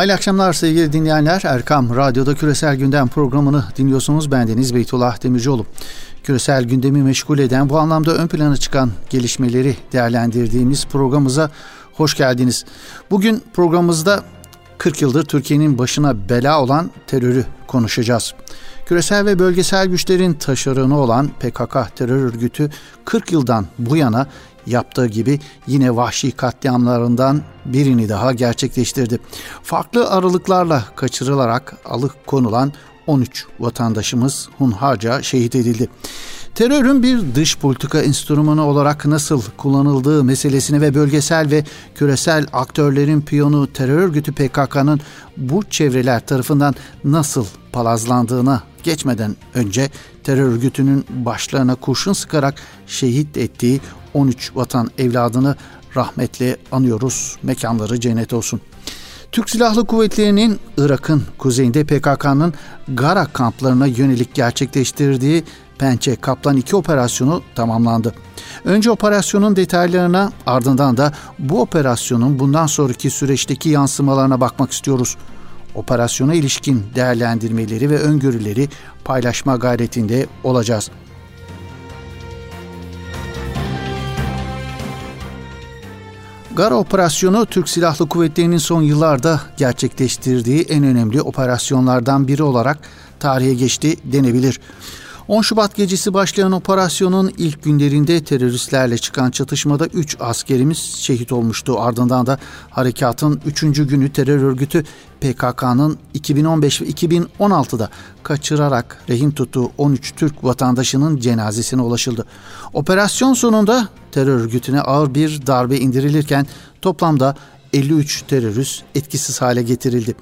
Hayırlı akşamlar sevgili dinleyenler. Erkam Radyo'da Küresel Gündem programını dinliyorsunuz. Ben Deniz Beytullah Demircioğlu. Küresel gündemi meşgul eden bu anlamda ön plana çıkan gelişmeleri değerlendirdiğimiz programımıza hoş geldiniz. Bugün programımızda 40 yıldır Türkiye'nin başına bela olan terörü konuşacağız. Küresel ve bölgesel güçlerin taşeronu olan PKK terör örgütü 40 yıldan bu yana yaptığı gibi yine vahşi katliamlarından birini daha gerçekleştirdi. Farklı aralıklarla kaçırılarak alık konulan 13 vatandaşımız hunharca şehit edildi. Terörün bir dış politika enstrümanı olarak nasıl kullanıldığı meselesine ve bölgesel ve küresel aktörlerin piyonu terör örgütü PKK'nın bu çevreler tarafından nasıl palazlandığına geçmeden önce terör örgütünün başlarına kurşun sıkarak şehit ettiği 13 vatan evladını rahmetle anıyoruz. Mekanları cennet olsun. Türk Silahlı Kuvvetleri'nin Irak'ın kuzeyinde PKK'nın Gara kamplarına yönelik gerçekleştirdiği Pençe Kaplan 2 operasyonu tamamlandı. Önce operasyonun detaylarına ardından da bu operasyonun bundan sonraki süreçteki yansımalarına bakmak istiyoruz. Operasyona ilişkin değerlendirmeleri ve öngörüleri paylaşma gayretinde olacağız. Gara operasyonu Türk Silahlı Kuvvetleri'nin son yıllarda gerçekleştirdiği en önemli operasyonlardan biri olarak tarihe geçti denebilir. 10 Şubat gecesi başlayan operasyonun ilk günlerinde teröristlerle çıkan çatışmada 3 askerimiz şehit olmuştu. Ardından da harekatın 3. günü terör örgütü PKK'nın 2015 ve 2016'da kaçırarak rehin tuttuğu 13 Türk vatandaşının cenazesine ulaşıldı. Operasyon sonunda terör örgütüne ağır bir darbe indirilirken toplamda 53 terörist etkisiz hale getirildi.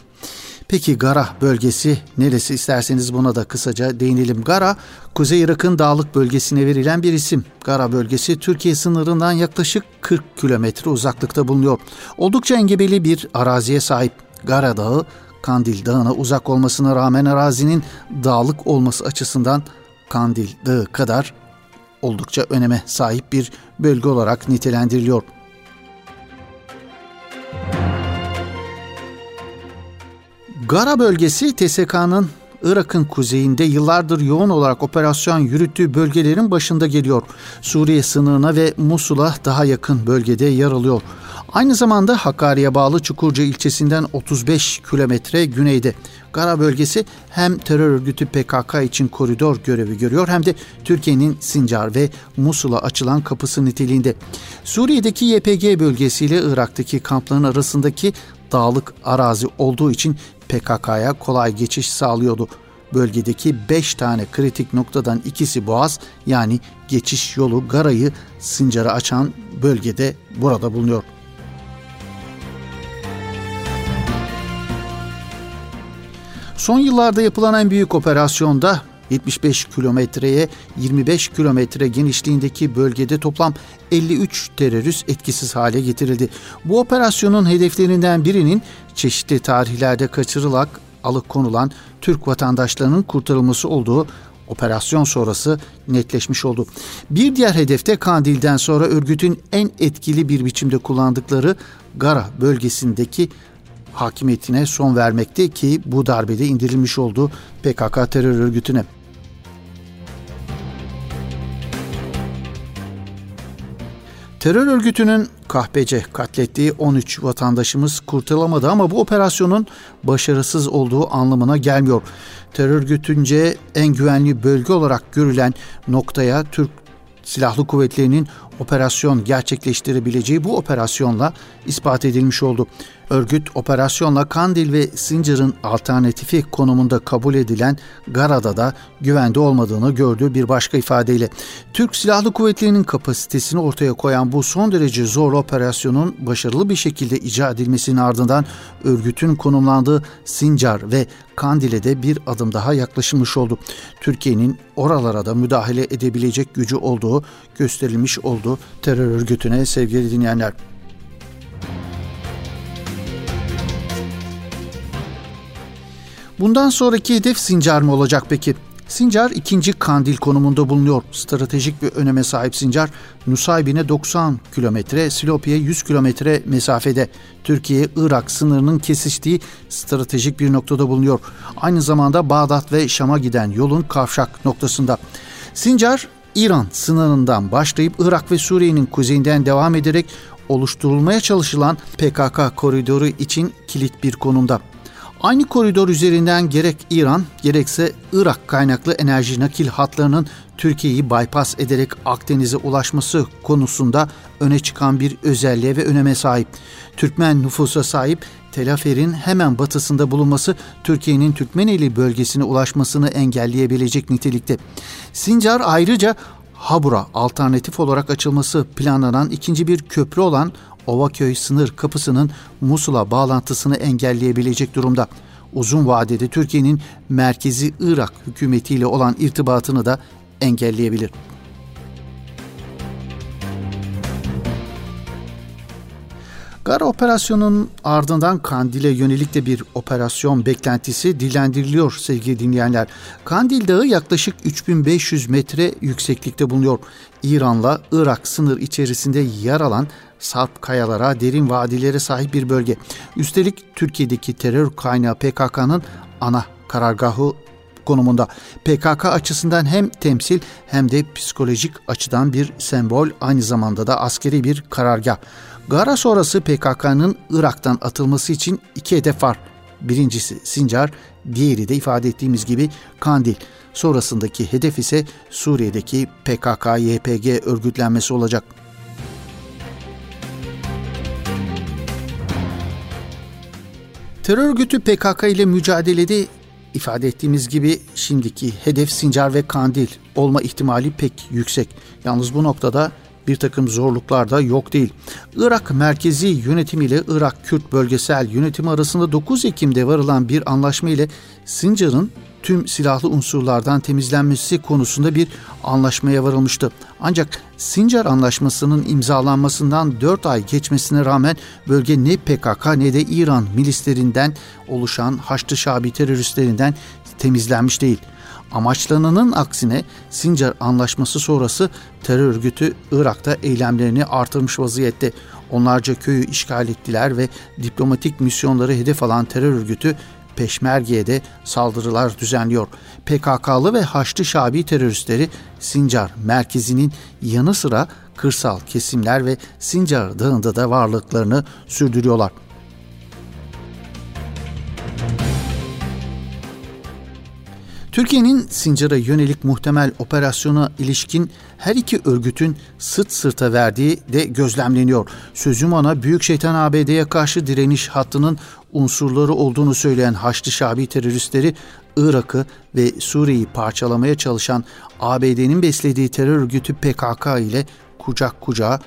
Peki Gara bölgesi neresi isterseniz buna da kısaca değinelim. Gara, Kuzey Irak'ın dağlık bölgesine verilen bir isim. Gara bölgesi Türkiye sınırından yaklaşık 40 kilometre uzaklıkta bulunuyor. Oldukça engebeli bir araziye sahip. Gara Dağı, Kandil Dağı'na uzak olmasına rağmen arazinin dağlık olması açısından Kandil Dağı kadar oldukça öneme sahip bir bölge olarak nitelendiriliyor. Gara bölgesi TSK'nın Irak'ın kuzeyinde yıllardır yoğun olarak operasyon yürüttüğü bölgelerin başında geliyor. Suriye sınırına ve Musul'a daha yakın bölgede yer alıyor. Aynı zamanda Hakkari'ye bağlı Çukurca ilçesinden 35 kilometre güneyde. Gara bölgesi hem terör örgütü PKK için koridor görevi görüyor hem de Türkiye'nin Sincar ve Musul'a açılan kapısı niteliğinde. Suriye'deki YPG bölgesiyle Irak'taki kampların arasındaki dağlık arazi olduğu için PKK'ya kolay geçiş sağlıyordu. Bölgedeki 5 tane kritik noktadan ikisi Boğaz yani geçiş yolu Gara'yı Sincar'a açan bölgede burada bulunuyor. Son yıllarda yapılan en büyük operasyonda 75 kilometreye 25 kilometre genişliğindeki bölgede toplam 53 terörist etkisiz hale getirildi. Bu operasyonun hedeflerinden birinin çeşitli tarihlerde kaçırılarak alıkonulan Türk vatandaşlarının kurtarılması olduğu operasyon sonrası netleşmiş oldu. Bir diğer hedefte Kandil'den sonra örgütün en etkili bir biçimde kullandıkları Gara bölgesindeki hakimiyetine son vermekte ki bu darbede indirilmiş oldu PKK terör örgütüne. Terör örgütünün kahpece katlettiği 13 vatandaşımız kurtulamadı ama bu operasyonun başarısız olduğu anlamına gelmiyor. Terör örgütünce en güvenli bölge olarak görülen noktaya Türk Silahlı Kuvvetleri'nin operasyon gerçekleştirebileceği bu operasyonla ispat edilmiş oldu. Örgüt operasyonla Kandil ve Sincar'ın alternatifi konumunda kabul edilen Gara'da da güvende olmadığını gördüğü bir başka ifadeyle Türk Silahlı Kuvvetleri'nin kapasitesini ortaya koyan bu son derece zor operasyonun başarılı bir şekilde icra edilmesinin ardından örgütün konumlandığı Sincar ve Kandil'e de bir adım daha yaklaşılmış oldu. Türkiye'nin oralara da müdahale edebilecek gücü olduğu gösterilmiş oldu terör örgütüne sevgili dinleyenler. Bundan sonraki hedef Sincar mı olacak peki? Sincar ikinci Kandil konumunda bulunuyor. Stratejik bir öneme sahip Sincar, Nusaybin'e 90 kilometre, Silopi'ye 100 kilometre mesafede. Türkiye-Irak sınırının kesiştiği stratejik bir noktada bulunuyor. Aynı zamanda Bağdat ve Şam'a giden yolun kavşak noktasında. Sincar, İran sınırından başlayıp Irak ve Suriye'nin kuzeyinden devam ederek oluşturulmaya çalışılan PKK koridoru için kilit bir konumda. Aynı koridor üzerinden gerek İran gerekse Irak kaynaklı enerji nakil hatlarının Türkiye'yi bypass ederek Akdeniz'e ulaşması konusunda öne çıkan bir özelliğe ve öneme sahip. Türkmen nüfusa sahip Tel Afer'in hemen batısında bulunması Türkiye'nin Türkmeneli bölgesine ulaşmasını engelleyebilecek nitelikte. Sincar ayrıca Habur'a alternatif olarak açılması planlanan ikinci bir köprü olan Ovaköy sınır kapısının Musul'a bağlantısını engelleyebilecek durumda. Uzun vadede Türkiye'nin merkezi Irak hükümetiyle olan irtibatını da engelleyebilir. Gara operasyonunun ardından Kandil'e yönelik de bir operasyon beklentisi dillendiriliyor sevgili dinleyenler. Kandil Dağı yaklaşık 3500 metre yükseklikte bulunuyor. İran'la Irak sınır içerisinde yer alan sarp kayalara, derin vadilere sahip bir bölge. Üstelik Türkiye'deki terör kaynağı PKK'nın ana karargahı konumunda. PKK açısından hem temsil hem de psikolojik açıdan bir sembol aynı zamanda da askeri bir karargah. Gara sonrası PKK'nın Irak'tan atılması için iki hedef var. Birincisi Sincar, diğeri de ifade ettiğimiz gibi Kandil. Sonrasındaki hedef ise Suriye'deki PKK-YPG örgütlenmesi olacak. Terör örgütü PKK ile mücadelede ifade ettiğimiz gibi şimdiki hedef Sincar ve Kandil olma ihtimali pek yüksek. Yalnız bu noktada bir takım zorluklar da yok değil. Irak merkezi yönetimi ile Irak Kürt bölgesel yönetimi arasında 9 Ekim'de varılan bir anlaşma ile Sincar'ın tüm silahlı unsurlardan temizlenmesi konusunda bir anlaşmaya varılmıştı. Ancak Sincar Anlaşması'nın imzalanmasından 4 ay geçmesine rağmen bölge ne PKK ne de İran milislerinden oluşan Haçlı Şabi teröristlerinden temizlenmiş değil. Amaçlananın aksine Sincar Anlaşması sonrası terör örgütü Irak'ta eylemlerini artırmış vaziyette. Onlarca köyü işgal ettiler ve diplomatik misyonları hedef alan terör örgütü Peşmerge'ye de saldırılar düzenliyor. PKK'lı ve Haçlı Şabi teröristleri Sincar merkezinin yanı sıra kırsal kesimler ve Sincar Dağı'nda da varlıklarını sürdürüyorlar. Türkiye'nin Sincar'a yönelik muhtemel operasyona ilişkin her iki örgütün sırt sırta verdiği de gözlemleniyor. Sözüm ona Büyük Şeytan ABD'ye karşı direniş hattının unsurları olduğunu söyleyen Haçlı Şabi teröristleri Irak'ı ve Suriye'yi parçalamaya çalışan ABD'nin beslediği terör örgütü PKK ile kucak kucağa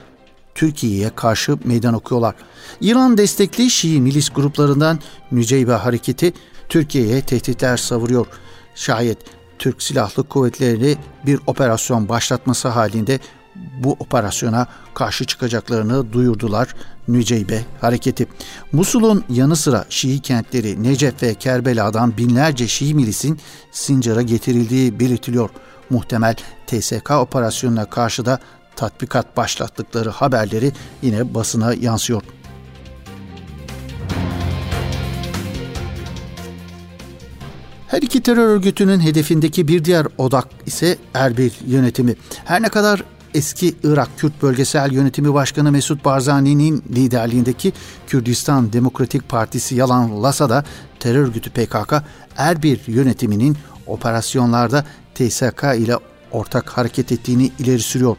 Türkiye'ye karşı meydan okuyorlar. İran destekli Şii milis gruplarından Nüceybe hareketi Türkiye'ye tehditler savuruyor. Şayet Türk Silahlı Kuvvetleri bir operasyon başlatması halinde bu operasyona karşı çıkacaklarını duyurdular Nüceybe hareketi. Musul'un yanı sıra Şii kentleri Necef ve Kerbela'dan binlerce Şii milisin Sincar'a getirildiği belirtiliyor. Muhtemel TSK operasyonuna karşı da tatbikat başlattıkları haberleri yine basına yansıyor. Her iki terör örgütünün hedefindeki bir diğer odak ise Erbil yönetimi. Her ne kadar eski Irak Kürt Bölgesel Yönetimi Başkanı Mesut Barzani'nin liderliğindeki Kürdistan Demokratik Partisi yalanlasa da terör örgütü PKK Erbil yönetiminin operasyonlarda TSK ile ortak hareket ettiğini ileri sürüyor.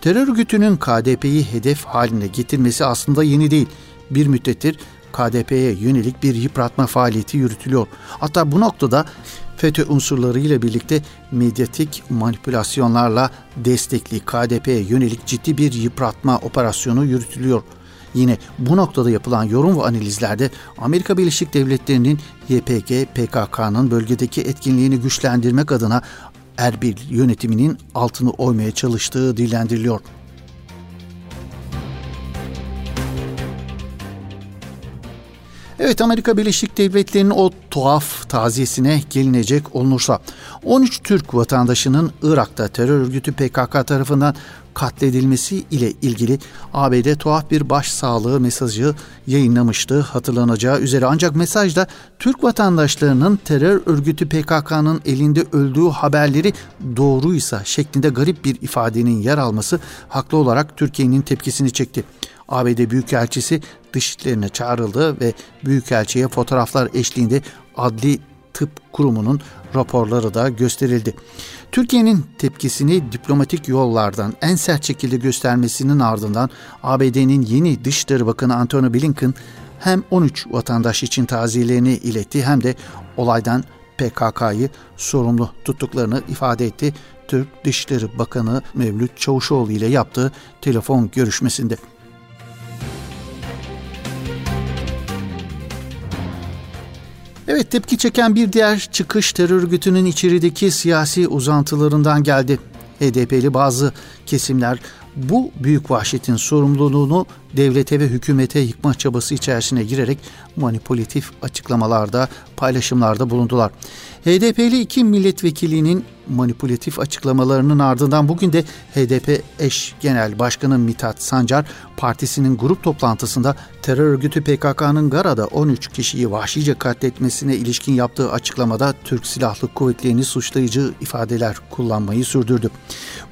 Terör örgütünün KDP'yi hedef haline getirmesi aslında yeni değil. Bir müddettir KDP'ye yönelik bir yıpratma faaliyeti yürütülüyor. Hatta bu noktada FETÖ unsurları ile birlikte medyatik manipülasyonlarla destekli KDP'ye yönelik ciddi bir yıpratma operasyonu yürütülüyor. Yine bu noktada yapılan yorum ve analizlerde Amerika Birleşik Devletleri'nin YPG, PKK'nın bölgedeki etkinliğini güçlendirmek adına Erbil yönetiminin altını oymaya çalıştığı dillendiriliyor. Evet Amerika Birleşik Devletleri'nin o tuhaf taziyesine gelinecek olunursa 13 Türk vatandaşının Irak'ta terör örgütü PKK tarafından katledilmesi ile ilgili ABD tuhaf bir başsağlığı mesajı yayınlamıştı hatırlanacağı üzere. Ancak mesajda Türk vatandaşlarının terör örgütü PKK'nın elinde öldüğü haberleri doğruysa şeklinde garip bir ifadenin yer alması haklı olarak Türkiye'nin tepkisini çekti. ABD Büyükelçisi dışişlerine çağrıldı ve Büyükelçiye fotoğraflar eşliğinde adli tıp kurumunun raporları da gösterildi. Türkiye'nin tepkisini diplomatik yollardan en sert şekilde göstermesinin ardından ABD'nin yeni Dışişleri Bakanı Antony Blinken hem 13 vatandaş için taziyelerini iletti hem de olaydan PKK'yı sorumlu tuttuklarını ifade etti. Türk Dışişleri Bakanı Mevlüt Çavuşoğlu ile yaptığı telefon görüşmesinde. Evet tepki çeken bir diğer çıkış terör örgütünün içerideki siyasi uzantılarından geldi. HDP'li bazı kesimler bu büyük vahşetin sorumluluğunu devlete ve hükümete yıkma çabası içerisine girerek manipülatif açıklamalarda, paylaşımlarda bulundular. HDP'li iki milletvekilinin manipülatif açıklamalarının ardından bugün de HDP eş genel başkanı Mithat Sancar partisinin grup toplantısında terör örgütü PKK'nın Gara'da 13 kişiyi vahşice katletmesine ilişkin yaptığı açıklamada Türk Silahlı Kuvvetleri'ni suçlayıcı ifadeler kullanmayı sürdürdü.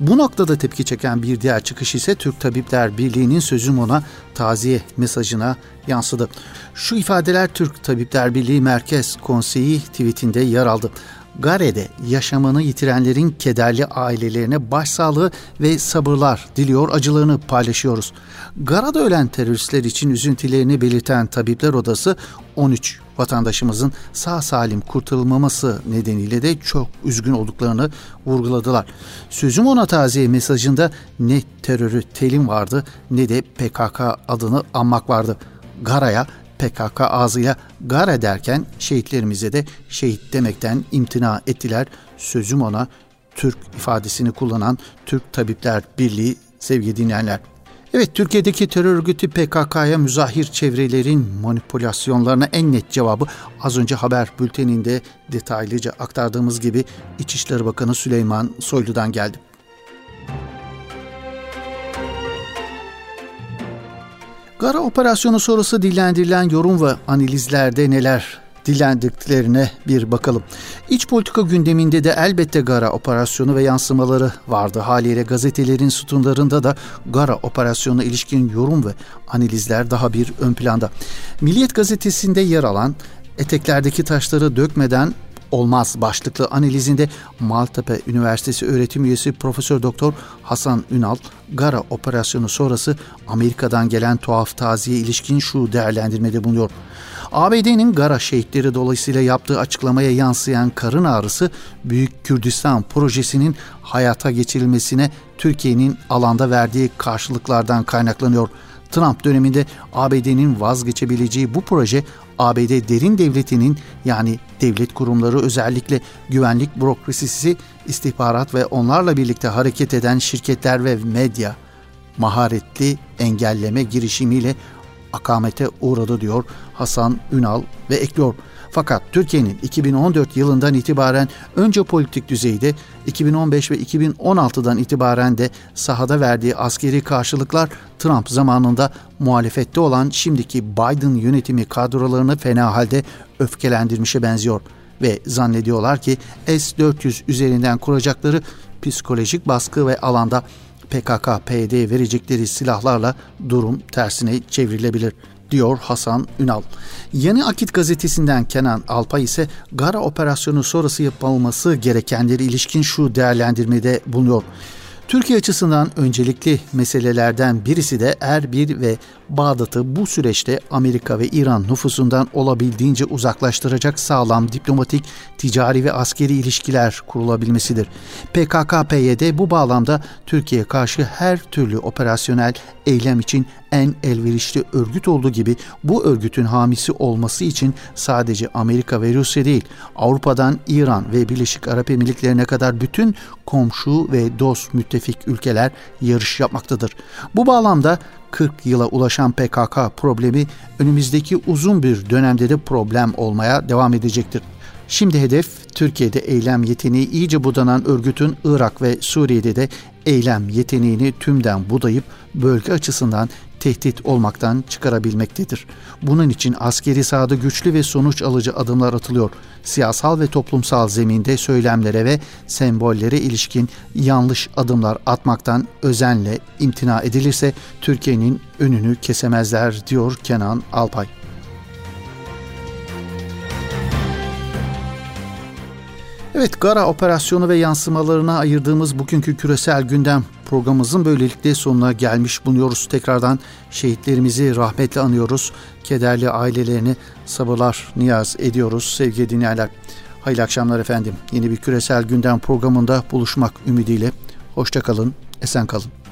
Bu noktada tepki çeken bir diğer çıkış ise Türk Tabipler Birliği'nin sözüm ona taziye mesajına yansıdı. Şu ifadeler Türk Tabipler Birliği Merkez Konseyi tweetinde yer aldı. Gare'de yaşamını yitirenlerin kederli ailelerine başsağlığı ve sabırlar diliyor, acılarını paylaşıyoruz. Gara'da ölen teröristler için üzüntülerini belirten Tabipler Odası 13 vatandaşımızın sağ salim kurtulmaması nedeniyle de çok üzgün olduklarını vurguladılar. Sözüm ona taziye mesajında ne terörü telim vardı ne de PKK adını anmak vardı. Gara'ya PKK ağzıyla gar ederken şehitlerimize de şehit demekten imtina ettiler. Sözüm ona Türk ifadesini kullanan Türk Tabipler Birliği sevgili dinleyenler. Evet Türkiye'deki terör örgütü PKK'ya müzahir çevrelerin manipülasyonlarına en net cevabı az önce haber bülteninde detaylıca aktardığımız gibi İçişleri Bakanı Süleyman Soylu'dan geldi. Gara operasyonu sonrası dillendirilen yorum ve analizlerde neler dillendirdiklerine bir bakalım. İç politika gündeminde de elbette Gara operasyonu ve yansımaları vardı. Haliyle gazetelerin sütunlarında da Gara operasyonuna ilişkin yorum ve analizler daha bir ön planda. Milliyet gazetesinde yer alan eteklerdeki taşları dökmeden olmaz başlıklı analizinde Maltepe Üniversitesi öğretim üyesi Profesör Doktor Hasan Ünal, Gara operasyonu sonrası Amerika'dan gelen tuhaf taziye ilişkin şu değerlendirmede bulunuyor. ABD'nin Gara şehitleri dolayısıyla yaptığı açıklamaya yansıyan karın ağrısı Büyük Kürdistan projesinin hayata geçirilmesine Türkiye'nin alanda verdiği karşılıklardan kaynaklanıyor. Trump döneminde ABD'nin vazgeçebileceği bu proje ABD derin devletinin yani devlet kurumları özellikle güvenlik bürokrasisi, istihbarat ve onlarla birlikte hareket eden şirketler ve medya maharetli engelleme girişimiyle akamete uğradı diyor Hasan Ünal ve ekliyor. Fakat Türkiye'nin 2014 yılından itibaren önce politik düzeyde 2015 ve 2016'dan itibaren de sahada verdiği askeri karşılıklar Trump zamanında muhalefette olan şimdiki Biden yönetimi kadrolarını fena halde öfkelendirmişe benziyor. Ve zannediyorlar ki S-400 üzerinden kuracakları psikolojik baskı ve alanda PKK-PYD verecekleri silahlarla durum tersine çevrilebilir diyor Hasan Ünal. Yeni Akit gazetesinden Kenan Alpay ise Gara operasyonu sonrası yapılması gerekenleri ilişkin şu değerlendirmede bulunuyor. Türkiye açısından öncelikli meselelerden birisi de Erbil ve Bağdat'ı bu süreçte Amerika ve İran nüfusundan olabildiğince uzaklaştıracak sağlam diplomatik, ticari ve askeri ilişkiler kurulabilmesidir. PKK-PYD bu bağlamda Türkiye'ye karşı her türlü operasyonel eylem için en elverişli örgüt olduğu gibi bu örgütün hamisi olması için sadece Amerika ve Rusya değil, Avrupa'dan İran ve Birleşik Arap Emirlikleri'ne kadar bütün komşu ve dost müttefik ülkeler yarış yapmaktadır. Bu bağlamda 40 yıla ulaşan PKK problemi önümüzdeki uzun bir dönemde de problem olmaya devam edecektir. Şimdi hedef Türkiye'de eylem yeteneği iyice budanan örgütün Irak ve Suriye'de de eylem yeteneğini tümden budayıp bölge açısından tehdit olmaktan çıkarabilmektedir. Bunun için askeri sahada güçlü ve sonuç alıcı adımlar atılıyor. Siyasal ve toplumsal zeminde söylemlere ve sembollere ilişkin yanlış adımlar atmaktan özenle imtina edilirse Türkiye'nin önünü kesemezler diyor Kenan Alpay. Evet, Gara operasyonu ve yansımalarına ayırdığımız bugünkü küresel gündem programımızın böylelikle sonuna gelmiş bulunuyoruz. Tekrardan şehitlerimizi rahmetle anıyoruz. Kederli ailelerini sabırlar niyaz ediyoruz sevgili dinleyenler. Hayırlı akşamlar efendim. Yeni bir küresel gündem programında buluşmak ümidiyle. Hoşçakalın, esen kalın.